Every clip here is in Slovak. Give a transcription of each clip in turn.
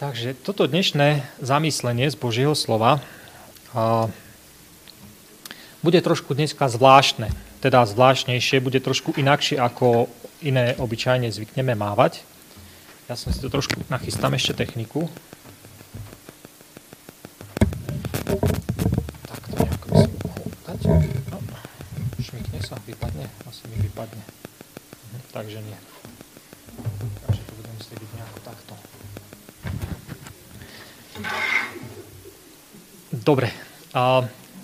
Takže toto dnešné zamyslenie z Božieho slova a, bude trošku dneska zvláštne, teda zvláštnejšie, bude trošku inakšie ako iné obyčajne zvykneme mávať. Ja som si to trošku nachystám ešte techniku.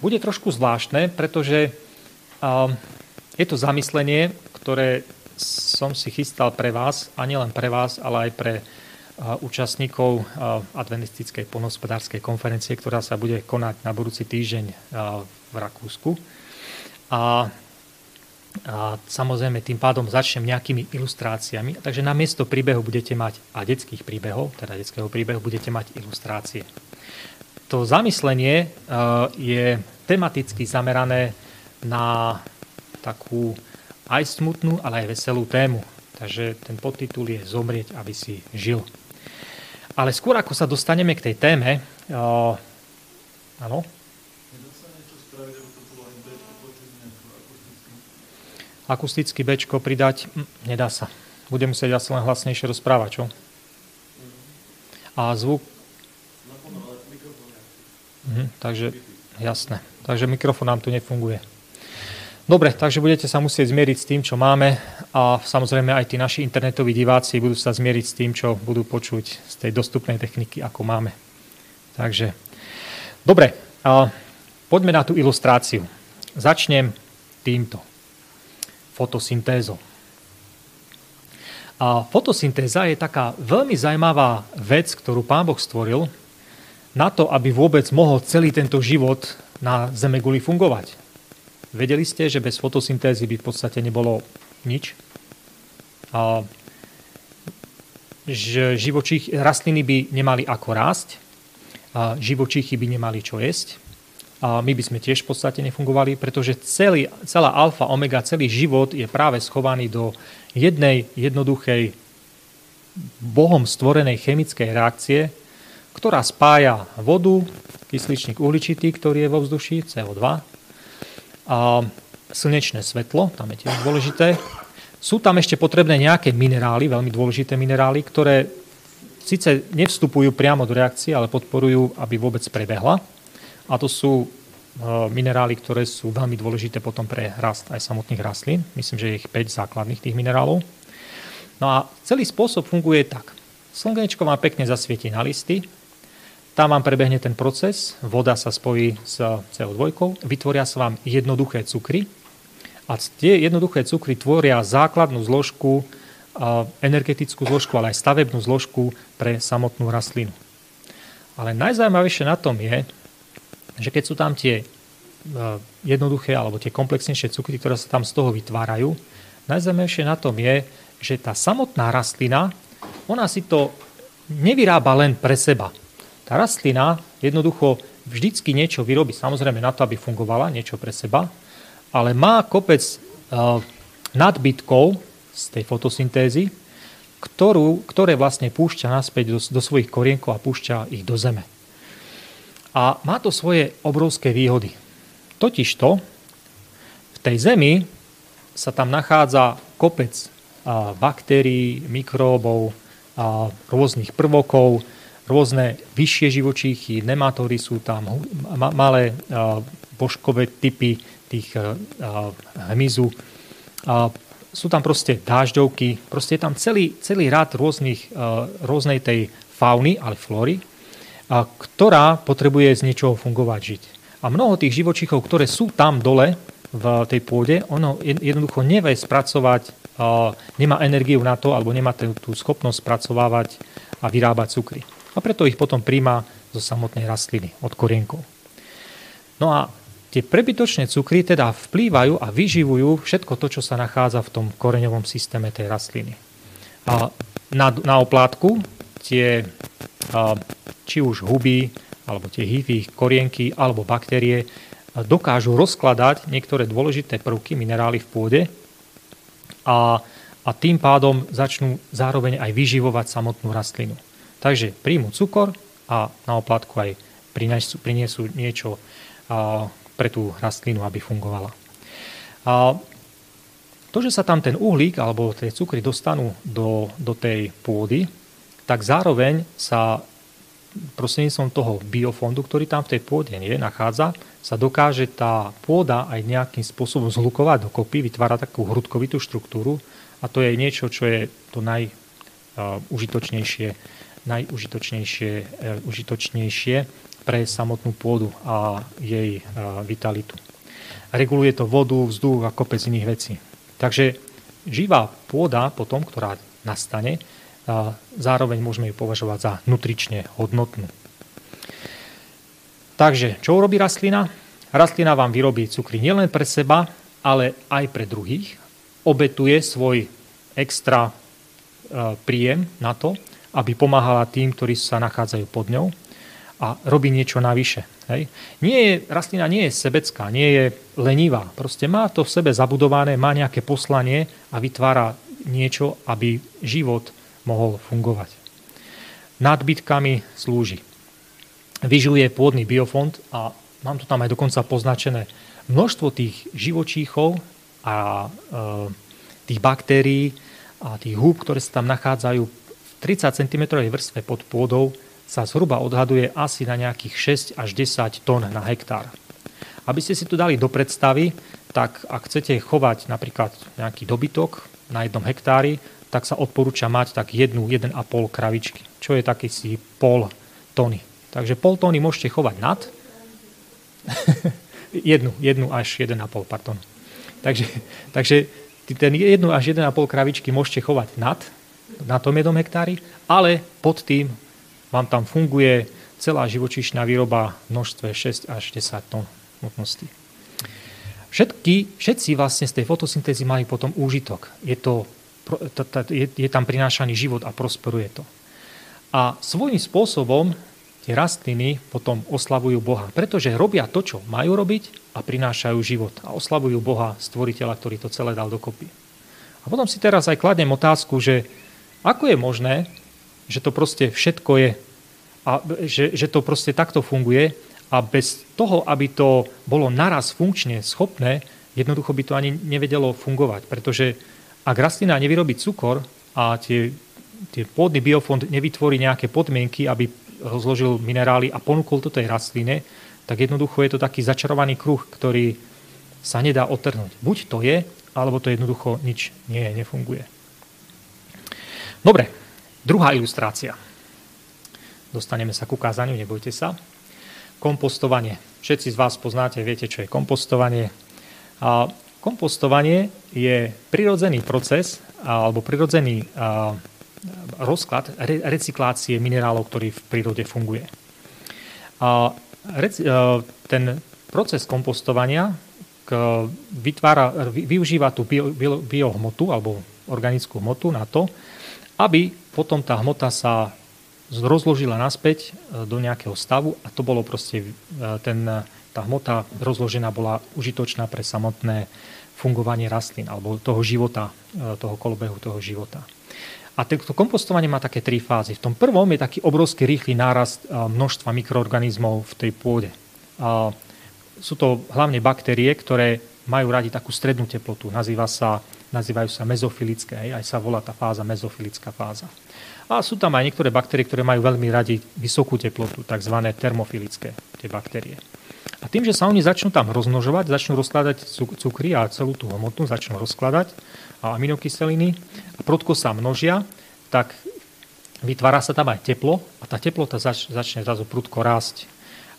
Bude trošku zvláštne, pretože a, je to zamyslenie, ktoré som si chystal pre vás, a nielen pre vás, ale aj pre a, účastníkov a, adventistickej polnohospodárskej konferencie, ktorá sa bude konať na budúci týždeň a, v Rakúsku. A, a samozrejme tým pádom začnem nejakými ilustráciami. Takže na miesto príbehu budete mať, a detských príbehov, teda detského príbehu, budete mať ilustrácie to zamyslenie je tematicky zamerané na takú aj smutnú, ale aj veselú tému. Takže ten podtitul je Zomrieť, aby si žil. Ale skôr ako sa dostaneme k tej téme, uh? Akusticky bečko pridať? Hm, nedá sa. Budem musieť asi len hlasnejšie rozprávať, čo? A zvuk Mhm, takže jasné. Takže mikrofón nám tu nefunguje. Dobre, takže budete sa musieť zmieriť s tým, čo máme a samozrejme aj tí naši internetoví diváci budú sa zmieriť s tým, čo budú počuť z tej dostupnej techniky, ako máme. Takže, dobre, a poďme na tú ilustráciu. Začnem týmto. Fotosyntézou. A fotosyntéza je taká veľmi zaujímavá vec, ktorú Pán Boh stvoril, na to, aby vôbec mohol celý tento život na Zemeguli fungovať. Vedeli ste, že bez fotosyntézy by v podstate nebolo nič? A že živočích, rastliny by nemali ako rásť, a živočíchy by nemali čo jesť, a my by sme tiež v podstate nefungovali, pretože celý, celá alfa, omega, celý život je práve schovaný do jednej jednoduchej Bohom stvorenej chemickej reakcie, ktorá spája vodu, kysličník uhličitý, ktorý je vo vzduší, CO2, a slnečné svetlo, tam je tiež dôležité. Sú tam ešte potrebné nejaké minerály, veľmi dôležité minerály, ktoré síce nevstupujú priamo do reakcie, ale podporujú, aby vôbec prebehla. A to sú e, minerály, ktoré sú veľmi dôležité potom pre rast aj samotných rastlín. Myslím, že je ich 5 základných tých minerálov. No a celý spôsob funguje tak. Slnečko vám pekne zasvieti na listy, tam vám prebehne ten proces, voda sa spojí s CO2, vytvoria sa vám jednoduché cukry a tie jednoduché cukry tvoria základnú zložku, energetickú zložku, ale aj stavebnú zložku pre samotnú rastlinu. Ale najzaujímavejšie na tom je, že keď sú tam tie jednoduché alebo tie komplexnejšie cukry, ktoré sa tam z toho vytvárajú, najzaujímavejšie na tom je, že tá samotná rastlina, ona si to nevyrába len pre seba tá rastlina jednoducho vždycky niečo vyrobí, samozrejme na to, aby fungovala, niečo pre seba, ale má kopec uh, nadbytkov z tej fotosyntézy, ktorú, ktoré vlastne púšťa naspäť do, do svojich korienkov a púšťa ich do zeme. A má to svoje obrovské výhody. Totižto v tej zemi sa tam nachádza kopec baktérií, mikróbov, rôznych prvokov, rôzne vyššie živočíchy, nematóry sú tam, malé božkové typy tých hmyzu. Sú tam proste dážďovky, proste je tam celý, celý rad rôznych, rôznej tej fauny, ale flóry, ktorá potrebuje z niečoho fungovať, žiť. A mnoho tých živočíchov, ktoré sú tam dole v tej pôde, ono jednoducho nevie spracovať, nemá energiu na to, alebo nemá tú schopnosť spracovávať a vyrábať cukry a preto ich potom príjma zo samotnej rastliny, od korienkov. No a tie prebytočné cukry teda vplývajú a vyživujú všetko to, čo sa nachádza v tom koreňovom systéme tej rastliny. A na, na oplátku tie, či už huby, alebo tie hývy, korienky, alebo baktérie dokážu rozkladať niektoré dôležité prvky, minerály v pôde a, a tým pádom začnú zároveň aj vyživovať samotnú rastlinu. Takže príjmu cukor a na oplatku aj prinesú, priniesú niečo pre tú rastlinu, aby fungovala. A to, že sa tam ten uhlík alebo tie cukry dostanú do, do tej pôdy, tak zároveň sa prostredníctvom toho biofondu, ktorý tam v tej pôde je, nachádza, sa dokáže tá pôda aj nejakým spôsobom zhlukovať dokopy, vytvára takú hrudkovitú štruktúru a to je niečo, čo je to najužitočnejšie, najužitočnejšie užitočnejšie pre samotnú pôdu a jej vitalitu. Reguluje to vodu, vzduch a kopec iných vecí. Takže živá pôda potom, ktorá nastane, zároveň môžeme ju považovať za nutrične hodnotnú. Takže, čo urobí rastlina? Rastlina vám vyrobí cukry nielen pre seba, ale aj pre druhých. Obetuje svoj extra príjem na to, aby pomáhala tým, ktorí sa nachádzajú pod ňou a robí niečo navyše. Hej. Nie je, rastlina nie je sebecká, nie je lenivá. Proste má to v sebe zabudované, má nejaké poslanie a vytvára niečo, aby život mohol fungovať. Nadbytkami slúži. Vyžuje pôdny biofond a mám to tam aj dokonca poznačené množstvo tých živočíchov a e, tých baktérií a tých húb, ktoré sa tam nachádzajú 30 cm vrstve pod pôdou, sa zhruba odhaduje asi na nejakých 6 až 10 tón na hektár. Aby ste si to dali do predstavy, tak ak chcete chovať napríklad nejaký dobytok na jednom hektári, tak sa odporúča mať tak jednu, 1,5 kravičky, čo je taký si pol tony. Takže pol tony môžete chovať nad, jednu, jednu až 1,5, pardon. Takže, takže ten jednu až 1,5 kravičky môžete chovať nad, na tom jednom hektári, ale pod tým vám tam funguje celá živočíšna výroba v množstve 6 až 10 tón hmotnosti. Všetky, všetci vlastne z tej fotosyntézy majú potom úžitok. Je, to, je, tam prinášaný život a prosperuje to. A svojím spôsobom tie rastliny potom oslavujú Boha, pretože robia to, čo majú robiť a prinášajú život a oslavujú Boha, stvoriteľa, ktorý to celé dal dokopy. A potom si teraz aj kladnem otázku, že ako je možné, že to proste všetko je a že, že to proste takto funguje a bez toho, aby to bolo naraz funkčne schopné, jednoducho by to ani nevedelo fungovať, pretože ak rastlina nevyrobí cukor a tie, tie pôdny biofond nevytvorí nejaké podmienky, aby rozložil minerály a ponúkol to tej rastline, tak jednoducho je to taký začarovaný kruh, ktorý sa nedá otrhnúť. Buď to je, alebo to jednoducho nič nie je, nefunguje. Dobre, druhá ilustrácia. Dostaneme sa k ukázaniu, nebojte sa. Kompostovanie. Všetci z vás poznáte, viete, čo je kompostovanie. A kompostovanie je prirodzený proces alebo prirodzený rozklad recyklácie minerálov, ktorý v prírode funguje. A ten proces kompostovania vytvára, využíva tú bio, bio, biohmotu alebo organickú hmotu na to, aby potom tá hmota sa rozložila naspäť e, do nejakého stavu a to bolo proste, e, ten, tá hmota rozložená bola užitočná pre samotné fungovanie rastlín alebo toho života, e, toho kolobehu toho života. A to kompostovanie má také tri fázy. V tom prvom je taký obrovský rýchly nárast množstva mikroorganizmov v tej pôde. Sú to hlavne baktérie, ktoré majú radi takú strednú teplotu. Nazýva sa, nazývajú sa mezofilické, aj sa volá tá fáza mezofilická fáza. A sú tam aj niektoré baktérie, ktoré majú veľmi radi vysokú teplotu, tzv. termofilické tie baktérie. A tým, že sa oni začnú tam rozmnožovať, začnú rozkladať cukry a celú tú hmotu začnú rozkladať a aminokyseliny a prudko sa množia, tak vytvára sa tam aj teplo a tá teplota zač- začne zrazu prudko rásť.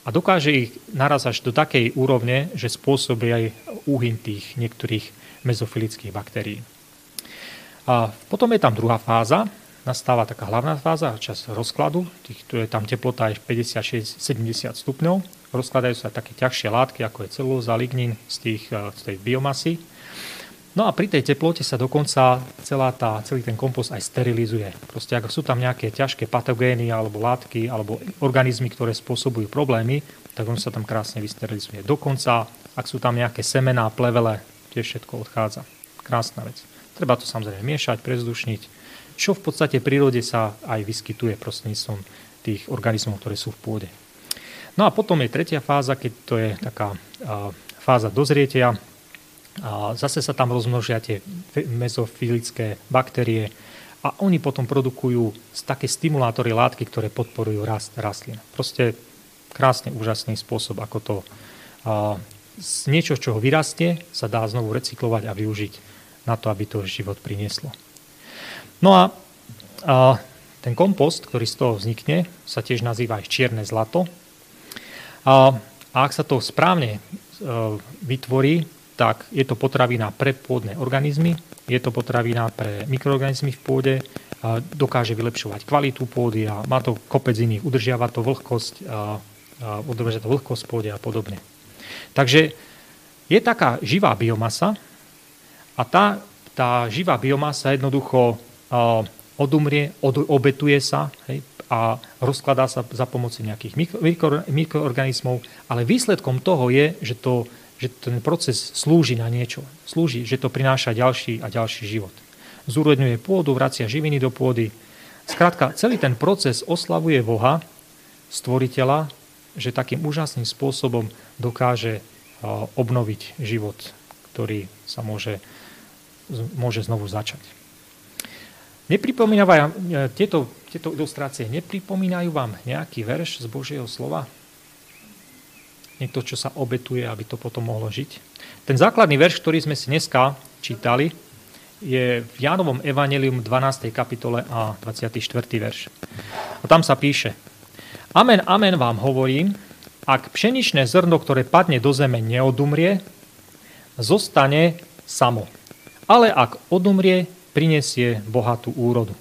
A dokáže ich naraz až do takej úrovne, že spôsobí aj úhyn tých niektorých mezofilických baktérií. A potom je tam druhá fáza, nastáva taká hlavná fáza, čas rozkladu, tých, je tam teplota aj 56-70 stupňov. Rozkladajú sa také ťažšie látky, ako je celulóza, lignín z, tých, z tej biomasy. No a pri tej teplote sa dokonca celá tá, celý ten kompost aj sterilizuje. Proste ak sú tam nejaké ťažké patogény alebo látky alebo organizmy, ktoré spôsobujú problémy, tak on sa tam krásne vysterilizuje. Dokonca, ak sú tam nejaké semená, plevele, tiež všetko odchádza. Krásna vec. Treba to samozrejme miešať, prezdušniť, čo v podstate v prírode sa aj vyskytuje prostredníctvom tých organizmov, ktoré sú v pôde. No a potom je tretia fáza, keď to je taká fáza dozrietia. A zase sa tam rozmnožia tie mezofilické baktérie a oni potom produkujú také stimulátory látky, ktoré podporujú rast rastlín. Proste krásne úžasný spôsob, ako to z niečo, čo ho vyrastie, sa dá znovu recyklovať a využiť na to, aby to život prinieslo. No a, a ten kompost, ktorý z toho vznikne, sa tiež nazýva aj čierne zlato. A, a ak sa to správne e, vytvorí, tak je to potravina pre pôdne organizmy, je to potravina pre mikroorganizmy v pôde, dokáže vylepšovať kvalitu pôdy a má to kopec iných, udržiava to vlhkosť, a, a udržia to vlhkosť pôde a podobne. Takže je taká živá biomasa a tá, tá živá biomasa jednoducho odumrie, od, obetuje sa hej, a rozkladá sa za pomoci nejakých mikro, mikro, mikroorganizmov, ale výsledkom toho je, že, to, že ten proces slúži na niečo. Slúži, že to prináša ďalší a ďalší život. Zúrodňuje pôdu, vracia živiny do pôdy. Skrátka, celý ten proces oslavuje Boha, stvoriteľa, že takým úžasným spôsobom dokáže obnoviť život, ktorý sa môže, môže znovu začať. Nepripomínajú vám, e, tieto, tieto ilustrácie nepripomínajú vám nejaký verš z Božieho slova? Niekto, čo sa obetuje, aby to potom mohlo žiť? Ten základný verš, ktorý sme si dneska čítali, je v Jánovom Evangelium 12. kapitole a 24. verš. A tam sa píše Amen, amen vám hovorím, ak pšeničné zrno, ktoré padne do zeme, neodumrie, zostane samo. Ale ak odumrie, prinesie bohatú úrodu.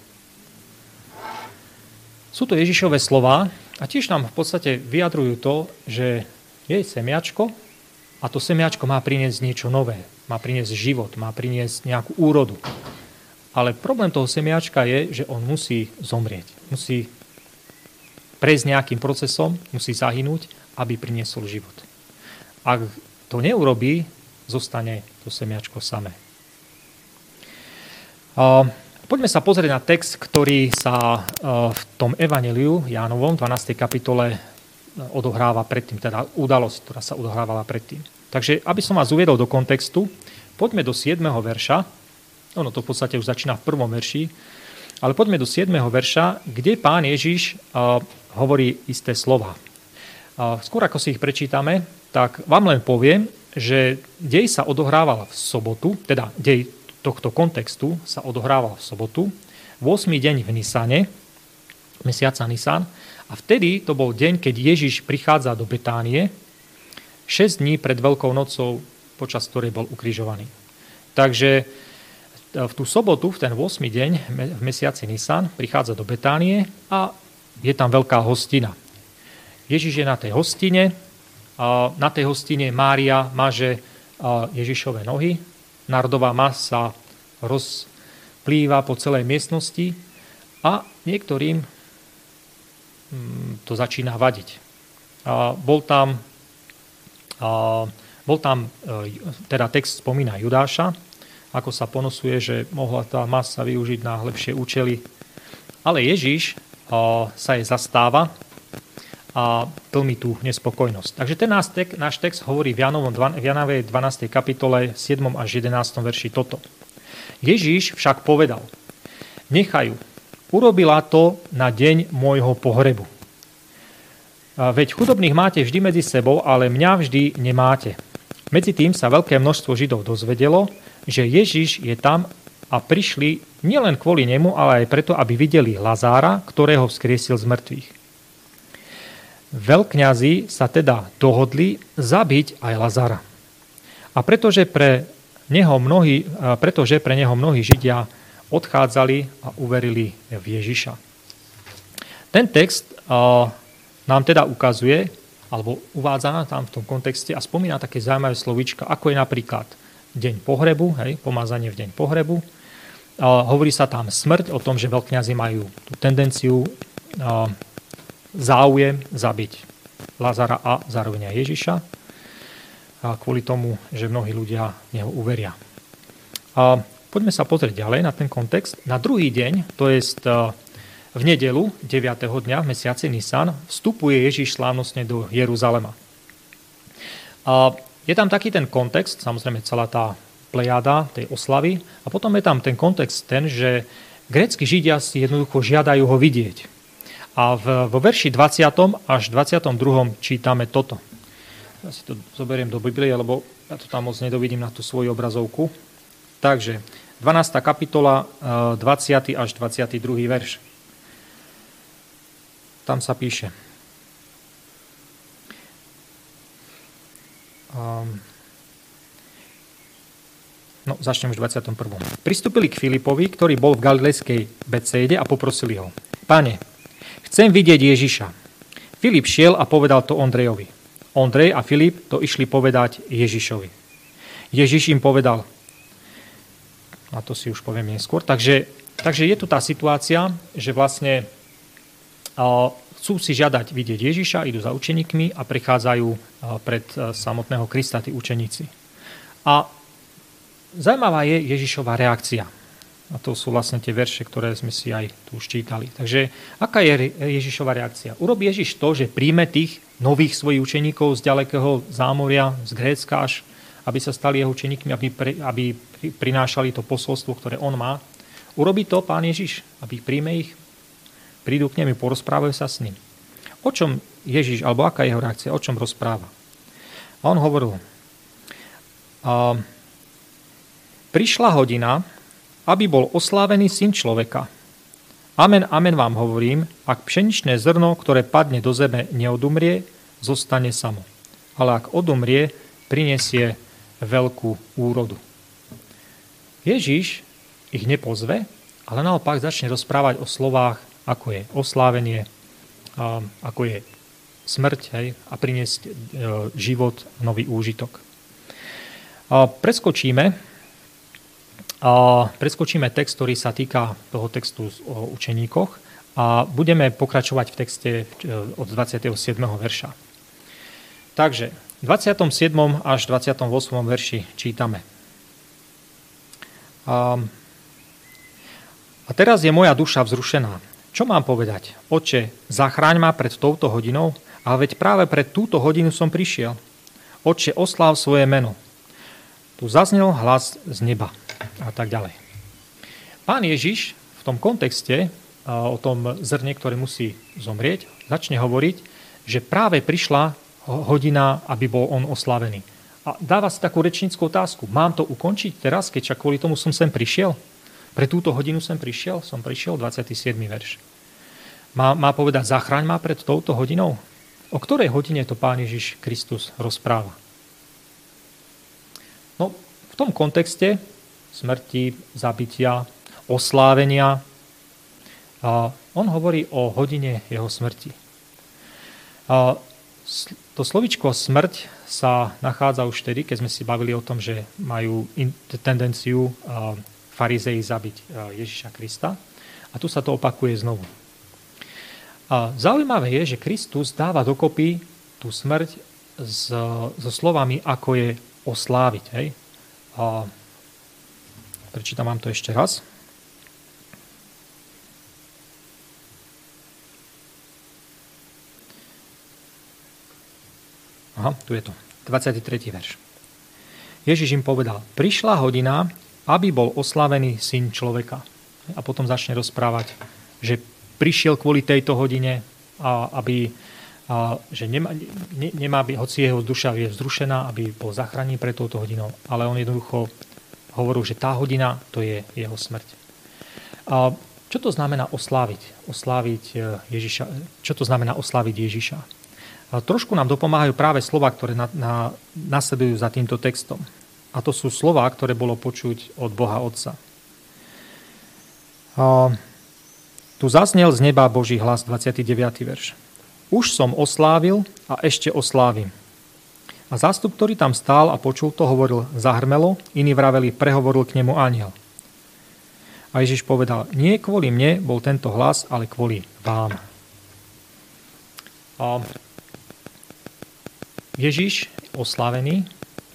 Sú to Ježišové slova a tiež nám v podstate vyjadrujú to, že je semiačko a to semiačko má priniesť niečo nové, má priniesť život, má priniesť nejakú úrodu. Ale problém toho semiačka je, že on musí zomrieť, musí prejsť nejakým procesom, musí zahynúť, aby priniesol život. Ak to neurobí, zostane to semiačko samé. Poďme sa pozrieť na text, ktorý sa v tom Evaneliu Jánovom, 12. kapitole, odohráva predtým, teda udalosť, ktorá sa odohrávala predtým. Takže, aby som vás uviedol do kontextu, poďme do 7. verša, ono to v podstate už začína v prvom verši, ale poďme do 7. verša, kde pán Ježiš hovorí isté slova. Skôr ako si ich prečítame, tak vám len poviem, že dej sa odohrával v sobotu, teda dej tohto kontextu sa odohrával v sobotu, 8. deň v Nisane, mesiaca Nisan, a vtedy to bol deň, keď Ježiš prichádza do Betánie, 6 dní pred Veľkou nocou, počas ktorej bol ukrižovaný. Takže e, v tú sobotu, v ten 8. deň v mesiaci Nisan, prichádza do Betánie a je tam veľká hostina. Ježiš je na tej hostine, a na tej hostine Mária maže Ježišové nohy, Nardová masa rozplýva po celej miestnosti a niektorým to začína vadiť. A bol tam, a bol tam e, teda text spomína Judáša, ako sa ponosuje, že mohla tá masa využiť na lepšie účely. Ale Ježiš sa jej zastáva a tlmi tú nespokojnosť. Takže ten náš, tek, náš text hovorí v, Janovom, v Janovej 12. kapitole 7. až 11. verši toto. Ježíš však povedal, nechajú, urobila to na deň môjho pohrebu. Veď chudobných máte vždy medzi sebou, ale mňa vždy nemáte. Medzi tým sa veľké množstvo Židov dozvedelo, že Ježiš je tam a prišli nielen kvôli nemu, ale aj preto, aby videli Lazára, ktorého vzkriesil z mŕtvych. Veľkňazi sa teda dohodli zabiť aj Lazara. A pretože pre neho mnohí, pretože pre neho mnohí Židia odchádzali a uverili v Ježiša. Ten text nám teda ukazuje, alebo uvádza tam v tom kontexte a spomína také zaujímavé slovíčka, ako je napríklad deň pohrebu, hej, pomazanie v deň pohrebu. hovorí sa tam smrť, o tom, že veľkňazi majú tú tendenciu záujem zabiť Lazara a zároveň aj Ježiša kvôli tomu, že mnohí ľudia neho uveria. Poďme sa pozrieť ďalej na ten kontext. Na druhý deň, to je v nedelu 9. dňa v mesiaci Nisan, vstupuje Ježiš slávnostne do Jeruzalema. A je tam taký ten kontext, samozrejme celá tá plejada tej oslavy, a potom je tam ten kontext ten, že grécky židia si jednoducho žiadajú ho vidieť. A v, vo verši 20. až 22. čítame toto. Ja si to zoberiem do Biblie, lebo ja to tam moc nedovidím na tú svoju obrazovku. Takže 12. kapitola, 20. až 22. verš. Tam sa píše. Um, no, začnem už 21. Pristúpili k Filipovi, ktorý bol v galilejskej Becéde a poprosili ho. Pane, chcem vidieť Ježiša. Filip šiel a povedal to Ondrejovi. Ondrej a Filip to išli povedať Ježišovi. Ježiš im povedal, a to si už poviem neskôr, takže, takže je tu tá situácia, že vlastne chcú si žiadať vidieť Ježiša, idú za učeníkmi a prichádzajú pred samotného Krista, tí učeníci. A zaujímavá je Ježišová reakcia. A to sú vlastne tie verše, ktoré sme si aj tu už čítali. Takže aká je Ježišová reakcia? Urobí Ježiš to, že príjme tých nových svojich učeníkov z ďalekého zámoria, z Grécka až, aby sa stali jeho učeníkmi, aby, pre, aby prinášali to posolstvo, ktoré on má. Urobí to pán Ježiš, aby príjme ich, prídu k nemu, porozprávajú sa s ním. O čom Ježiš, alebo aká je jeho reakcia, o čom rozpráva? A on hovoril, a, prišla hodina, aby bol oslávený syn človeka. Amen, amen vám hovorím, ak pšeničné zrno, ktoré padne do zeme, neodumrie, zostane samo. Ale ak odumrie, prinesie veľkú úrodu. Ježiš ich nepozve, ale naopak začne rozprávať o slovách ako je oslávenie, ako je smrť hej, a priniesť e, život, nový úžitok. Preskočíme, preskočíme text, ktorý sa týka toho textu o učeníkoch a budeme pokračovať v texte e, od 27. verša. Takže 27. až 28. verši čítame. A teraz je moja duša vzrušená čo mám povedať? Oče, zachráň ma pred touto hodinou, ale veď práve pred túto hodinu som prišiel. Oče, osláv svoje meno. Tu zaznel hlas z neba a tak ďalej. Pán Ježiš v tom kontexte o tom zrne, ktoré musí zomrieť, začne hovoriť, že práve prišla hodina, aby bol on oslavený. A dáva si takú rečnickú otázku. Mám to ukončiť teraz, keď kvôli tomu som sem prišiel? Pre túto hodinu som prišiel, som prišiel, 27. verš. Má, má povedať, zachraň ma pred touto hodinou? O ktorej hodine to Pán Ježiš Kristus rozpráva? No, v tom kontexte smrti, zabitia, oslávenia, on hovorí o hodine jeho smrti. To slovičko smrť sa nachádza už vtedy, keď sme si bavili o tom, že majú tendenciu farizei zabiť Ježiša Krista. A tu sa to opakuje znovu. Zaujímavé je, že Kristus dáva dokopy tú smrť s, so slovami, ako je osláviť. Hej? Prečítam vám to ešte raz. Aha, tu je to. 23. verš. Ježiš im povedal, prišla hodina, aby bol oslavený syn človeka. A potom začne rozprávať, že prišiel kvôli tejto hodine, a aby, a, že nemá, ne, nemá by, hoci jeho duša je vzrušená, aby bol zachránený pre touto hodinou, ale on jednoducho hovoril, že tá hodina to je jeho smrť. A čo to znamená osláviť? Osláviť e, Ježiša, čo to znamená osláviť Ježiša? Trošku nám dopomáhajú práve slova, ktoré na, na, nasledujú za týmto textom. A to sú slova, ktoré bolo počuť od Boha Otca. A tu zaznel z neba Boží hlas, 29. verš. Už som oslávil a ešte oslávim. A zástup, ktorý tam stál a počul to, hovoril zahrmelo, iní vraveli, prehovoril k nemu aniel. A Ježiš povedal, nie kvôli mne bol tento hlas, ale kvôli vám. A Ježiš, oslávený,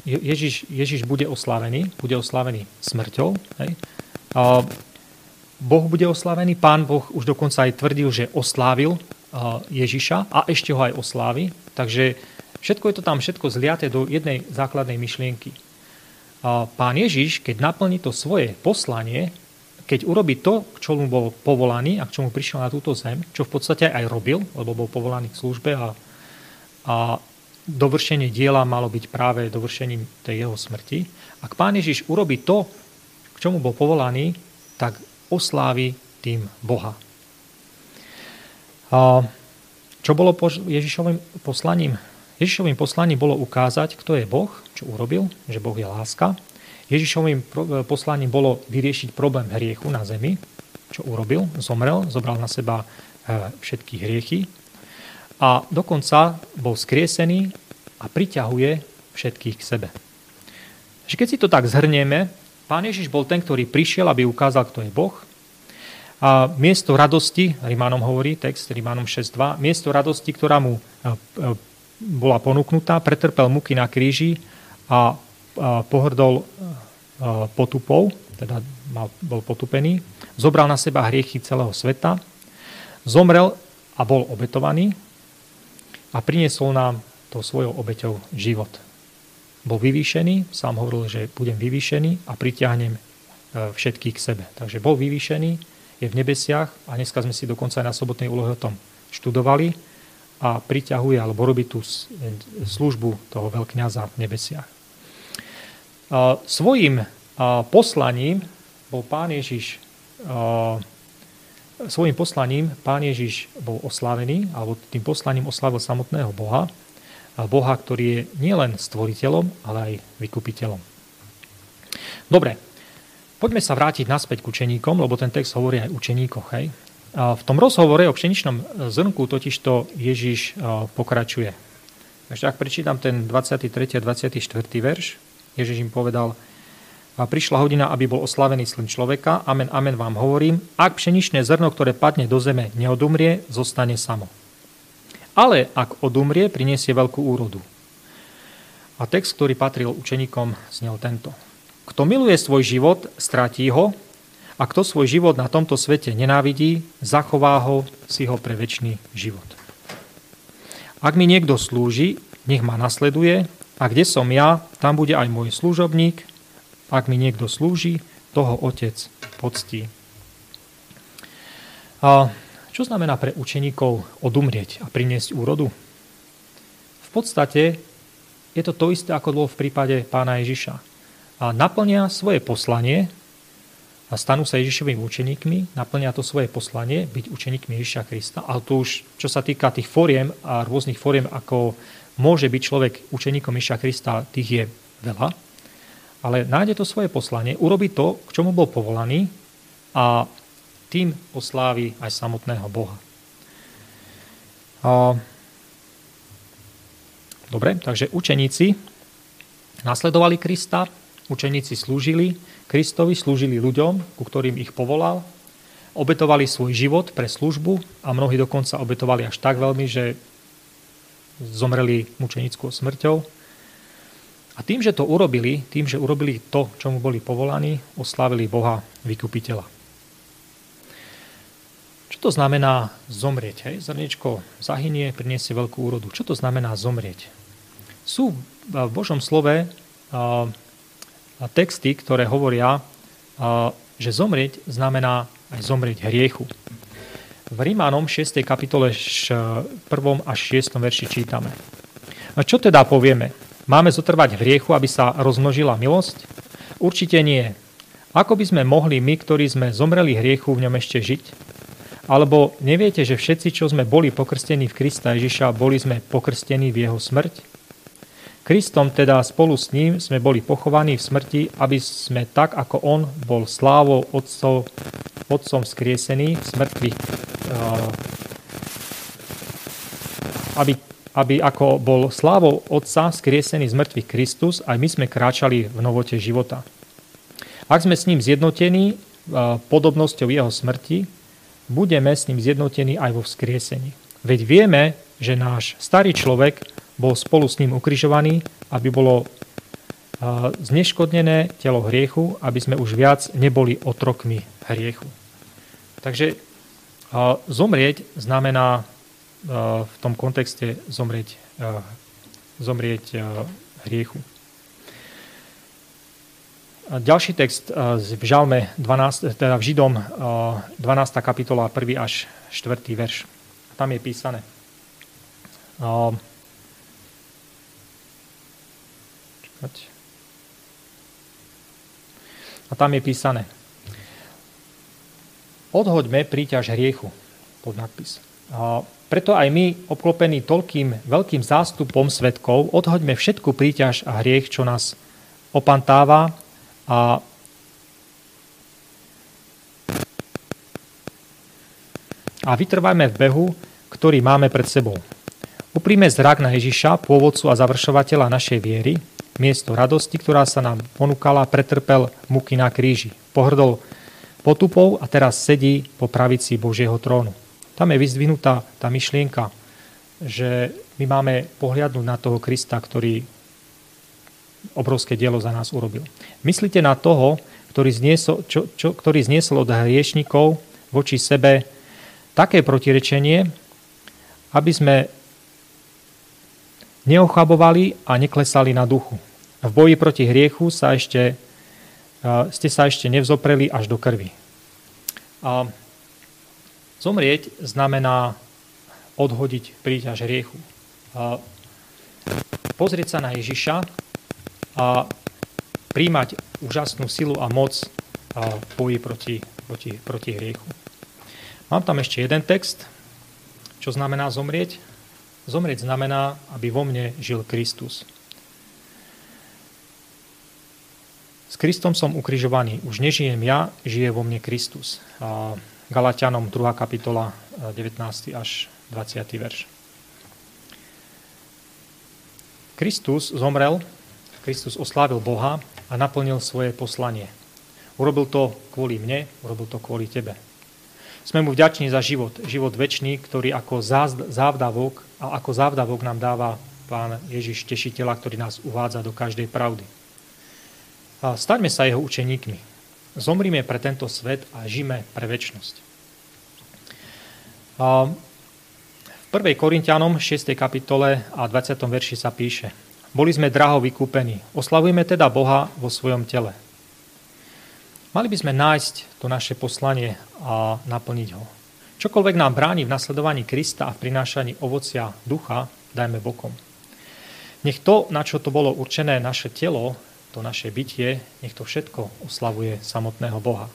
Ježiš, Ježiš bude oslávený, bude oslávený smrťou. Hej. Boh bude oslávený, pán Boh už dokonca aj tvrdil, že oslávil Ježiša a ešte ho aj oslávi. Takže všetko je to tam všetko zliaté do jednej základnej myšlienky. Pán Ježiš, keď naplní to svoje poslanie, keď urobí to, k čomu bol povolaný a k čomu prišiel na túto zem, čo v podstate aj robil, lebo bol povolaný k službe a, a dovršenie diela malo byť práve dovršením tej jeho smrti. Ak pán Ježiš urobí to, k čomu bol povolaný, tak oslávi tým Boha. Čo bolo Ježišovým poslaním? Ježišovým poslaním bolo ukázať, kto je Boh, čo urobil, že Boh je láska. Ježišovým poslaním bolo vyriešiť problém hriechu na zemi, čo urobil, zomrel, zobral na seba e, všetky hriechy a dokonca bol skriesený a priťahuje všetkých k sebe. Keď si to tak zhrnieme, pán Ježiš bol ten, ktorý prišiel, aby ukázal, kto je Boh. A miesto radosti, Rimánom hovorí text, Rimánom 6.2, miesto radosti, ktorá mu e, e, bola ponúknutá, pretrpel muky na kríži a pohrdol e, potupou, teda bol potupený, zobral na seba hriechy celého sveta, zomrel a bol obetovaný, a priniesol nám to svojou obeťou život. Bol vyvýšený, sám hovoril, že budem vyvýšený a pritiahnem e, všetkých k sebe. Takže bol vyvýšený, je v nebesiach a dneska sme si dokonca aj na sobotnej úlohe o tom študovali a priťahuje alebo robí tú službu toho veľkňaza v nebesiach. Svojím poslaním bol pán Ježiš svojim poslaním pán Ježiš bol oslávený, alebo tým poslaním oslavil samotného Boha, Boha, ktorý je nielen stvoriteľom, ale aj vykupiteľom. Dobre, poďme sa vrátiť naspäť k učeníkom, lebo ten text hovorí aj učeníkoch. Hej. V tom rozhovore o pšeničnom zrnku totižto Ježiš pokračuje. Takže ak prečítam ten 23. a 24. verš, Ježiš im povedal, a prišla hodina, aby bol oslavený syn človeka. Amen, amen vám hovorím. Ak pšeničné zrno, ktoré padne do zeme, neodumrie, zostane samo. Ale ak odumrie, priniesie veľkú úrodu. A text, ktorý patril učeníkom, znel tento. Kto miluje svoj život, stratí ho, a kto svoj život na tomto svete nenávidí, zachová ho si ho pre väčší život. Ak mi niekto slúži, nech ma nasleduje, a kde som ja, tam bude aj môj služobník, ak mi niekto slúži, toho otec poctí. A čo znamená pre učeníkov odumrieť a priniesť úrodu? V podstate je to to isté, ako bolo v prípade pána Ježiša. A naplnia svoje poslanie a stanú sa Ježišovými učeníkmi, naplnia to svoje poslanie, byť učeníkmi Ježiša Krista. Ale to už, čo sa týka tých fóriem a rôznych fóriem, ako môže byť človek učeníkom Ježiša Krista, tých je veľa ale nájde to svoje poslanie, urobí to, k čomu bol povolaný a tým oslávi aj samotného Boha. Dobre, takže učeníci nasledovali Krista, učeníci slúžili Kristovi, slúžili ľuďom, ku ktorým ich povolal, obetovali svoj život pre službu a mnohí dokonca obetovali až tak veľmi, že zomreli mučenickou smrťou. A tým, že to urobili, tým, že urobili to, čomu boli povolaní, oslávili Boha vykupiteľa. Čo to znamená zomrieť? Hej? Zrniečko zahynie, priniesie veľkú úrodu. Čo to znamená zomrieť? Sú v Božom slove texty, ktoré hovoria, že zomrieť znamená aj zomrieť hriechu. V Rímanom 6. kapitole 1. až 6. verši čítame. A čo teda povieme? Máme zotrvať v hriechu, aby sa rozmnožila milosť? Určite nie. Ako by sme mohli my, ktorí sme zomreli hriechu, v ňom ešte žiť? Alebo neviete, že všetci, čo sme boli pokrstení v Krista Ježiša, boli sme pokrstení v jeho smrť? Kristom teda spolu s ním sme boli pochovaní v smrti, aby sme tak, ako on bol slávou otcov, otcom skriesený v smrti, aby aby ako bol slávou Otca skriesený z mŕtvych Kristus, aj my sme kráčali v novote života. Ak sme s ním zjednotení podobnosťou jeho smrti, budeme s ním zjednotení aj vo vzkriesení. Veď vieme, že náš starý človek bol spolu s ním ukrižovaný, aby bolo zneškodnené telo hriechu, aby sme už viac neboli otrokmi hriechu. Takže zomrieť znamená v tom kontexte zomrieť, zomrieť hriechu. Ďalší text v Žalme 12, teda v Židom 12. kapitola 1. až 4. verš. Tam je písané. A tam je písané. Odhoďme príťaž hriechu, pod nadpis. Preto aj my, obklopení toľkým veľkým zástupom svetkov, odhoďme všetku príťaž a hriech, čo nás opantáva a a vytrvajme v behu, ktorý máme pred sebou. Upríme zrak na Ježiša, pôvodcu a završovateľa našej viery, Miesto radosti, ktorá sa nám ponúkala, pretrpel muky na kríži. Pohrdol potupou a teraz sedí po pravici Božieho trónu. Tam je vyzdvihnutá tá myšlienka, že my máme pohľadnúť na toho Krista, ktorý obrovské dielo za nás urobil. Myslíte na toho, ktorý zniesol, čo, čo, ktorý zniesol od hriešnikov voči sebe také protirečenie, aby sme neochabovali a neklesali na duchu. V boji proti hriechu sa ešte, ste sa ešte nevzopreli až do krvi. A zomrieť znamená odhodiť príťaž hriechu. A pozrieť sa na Ježiša a príjmať úžasnú silu a moc v boji proti, proti, proti hriechu. Mám tam ešte jeden text, čo znamená zomrieť. Zomrieť znamená, aby vo mne žil Kristus. S Kristom som ukrižovaný. Už nežijem ja, žije vo mne Kristus. Galatianom 2. kapitola 19. až 20. verš. Kristus zomrel, Kristus oslávil Boha a naplnil svoje poslanie. Urobil to kvôli mne, urobil to kvôli tebe. Sme mu vďační za život, život väčší, ktorý ako závdavok a ako závdavok nám dáva Pán Ježiš Tešiteľa, ktorý nás uvádza do každej pravdy. A staňme sa jeho učeníkmi. Zomrime pre tento svet a žime pre väčnosť. V 1. Korintianom 6. kapitole a 20. verši sa píše Boli sme draho vykúpení. Oslavujeme teda Boha vo svojom tele. Mali by sme nájsť to naše poslanie a naplniť ho. Čokoľvek nám bráni v nasledovaní Krista a v prinášaní ovocia ducha, dajme bokom. Nech to, na čo to bolo určené naše telo, to naše bytie, nech to všetko oslavuje samotného Boha.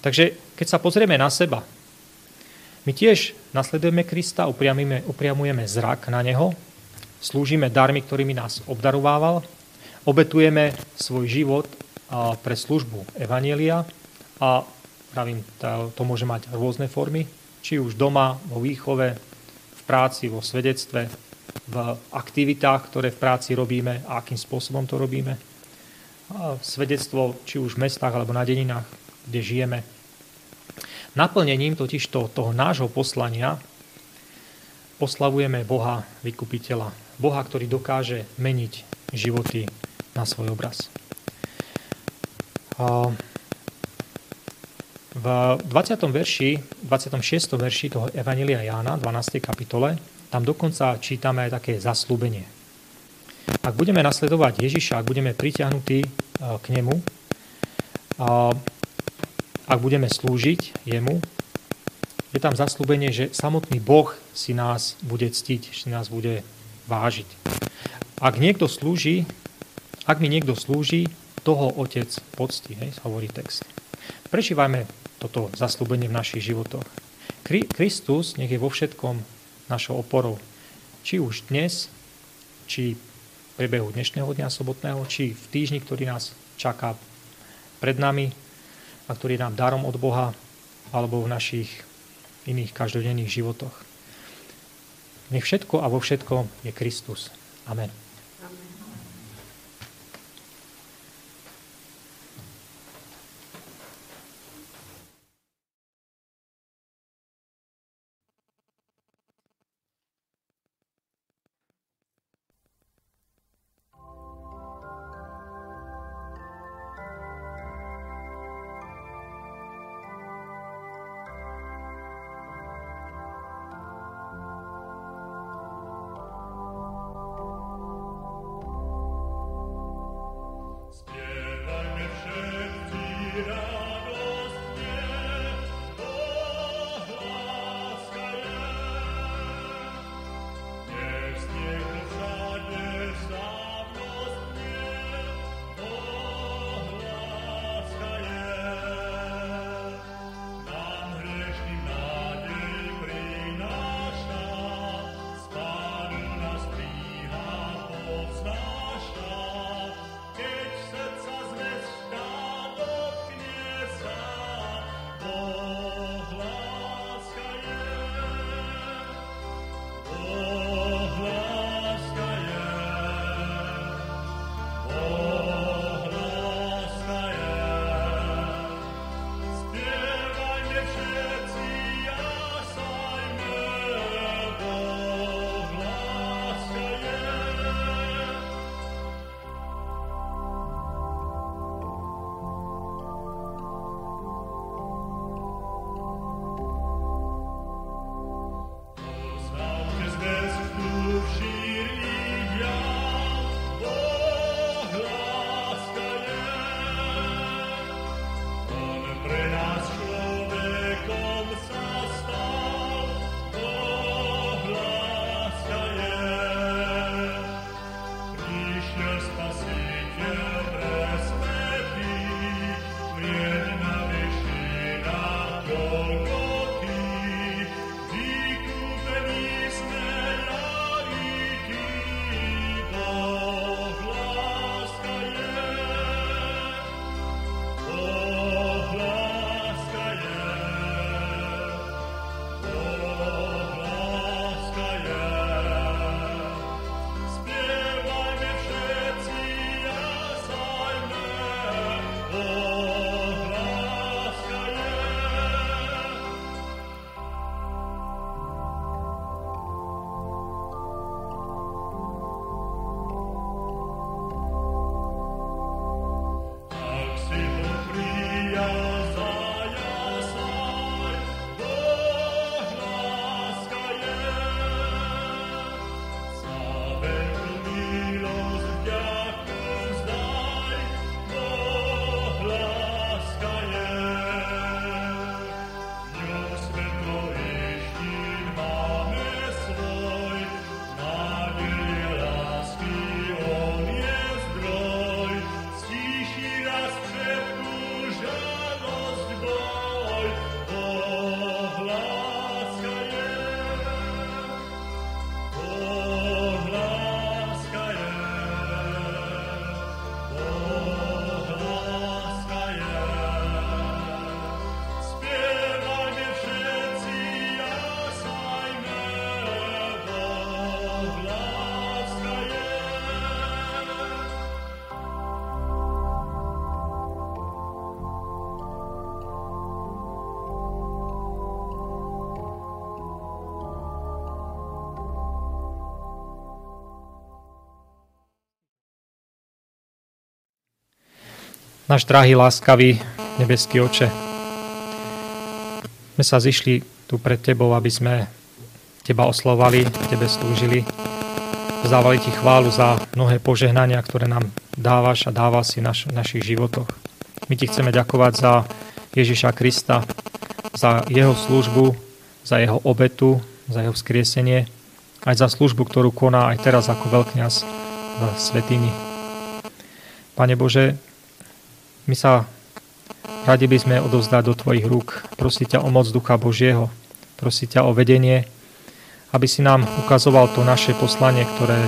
Takže keď sa pozrieme na seba, my tiež nasledujeme Krista, upriamujeme, zrak na Neho, slúžime darmi, ktorými nás obdarovával, obetujeme svoj život pre službu Evanielia a pravím, to môže mať rôzne formy, či už doma, vo výchove, v práci, vo svedectve, v aktivitách, ktoré v práci robíme a akým spôsobom to robíme. Svedectvo, či už v mestách alebo na deninách, kde žijeme. Naplnením totiž to, toho nášho poslania oslavujeme Boha, vykupiteľa. Boha, ktorý dokáže meniť životy na svoj obraz. V 20. verši, 26. verši toho Evanelia Jána, 12. kapitole, tam dokonca čítame aj také zaslúbenie. Ak budeme nasledovať Ježiša, ak budeme pritiahnutí e, k nemu, ak budeme slúžiť jemu, je tam zaslúbenie, že samotný Boh si nás bude ctiť, si nás bude vážiť. Ak niekto slúži, ak mi niekto slúži, toho otec pocti, hej, hovorí text. Prečívajme toto zaslúbenie v našich životoch. Kristus nech je vo všetkom našou oporou. Či už dnes, či priebehu dnešného dňa sobotného, či v týždni, ktorý nás čaká pred nami a ktorý nám darom od Boha, alebo v našich iných každodenných životoch. Nech všetko a vo všetkom je Kristus. Amen. Náš drahý, láskavý nebeský oče, sme sa zišli tu pred Tebou, aby sme Teba oslovali, Tebe slúžili, zdávali Ti chválu za mnohé požehnania, ktoré nám dávaš a dáva si v naš, našich životoch. My Ti chceme ďakovať za Ježiša Krista, za Jeho službu, za Jeho obetu, za Jeho vzkriesenie, aj za službu, ktorú koná aj teraz ako veľkňaz v Svetini. Pane Bože, my sa radi by sme odovzdať do Tvojich rúk. Prosím ťa o moc Ducha Božieho. Prosím ťa o vedenie, aby si nám ukazoval to naše poslanie, ktoré,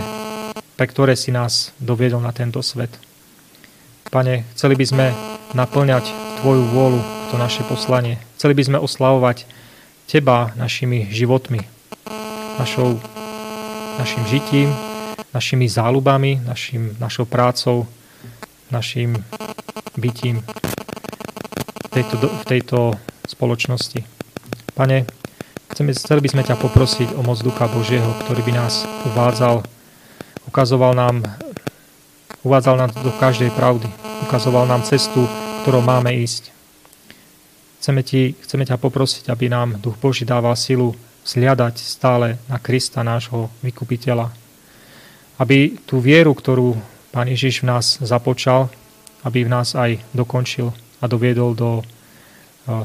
pre ktoré si nás doviedol na tento svet. Pane, chceli by sme naplňať Tvoju vôľu, to naše poslanie. Chceli by sme oslavovať Teba našimi životmi, našou, našim žitím, našimi záľubami, našim, našou prácou, našim bytím tejto, v tejto spoločnosti. Pane, chceme, chceli by sme ťa poprosiť o moc Ducha Božieho, ktorý by nás uvádzal, ukazoval nám, uvádzal nám do každej pravdy, ukazoval nám cestu, ktorou máme ísť. Chceme, ti, chceme ťa poprosiť, aby nám Duch Boží dával silu sliadať stále na Krista, nášho vykupiteľa. Aby tú vieru, ktorú Pán Ježiš v nás započal, aby v nás aj dokončil a doviedol do,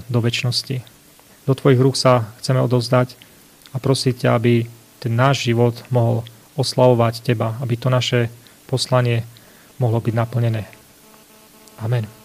do väčšnosti. Do Tvojich rúk sa chceme odovzdať a prosiť ťa, aby ten náš život mohol oslavovať Teba, aby to naše poslanie mohlo byť naplnené. Amen.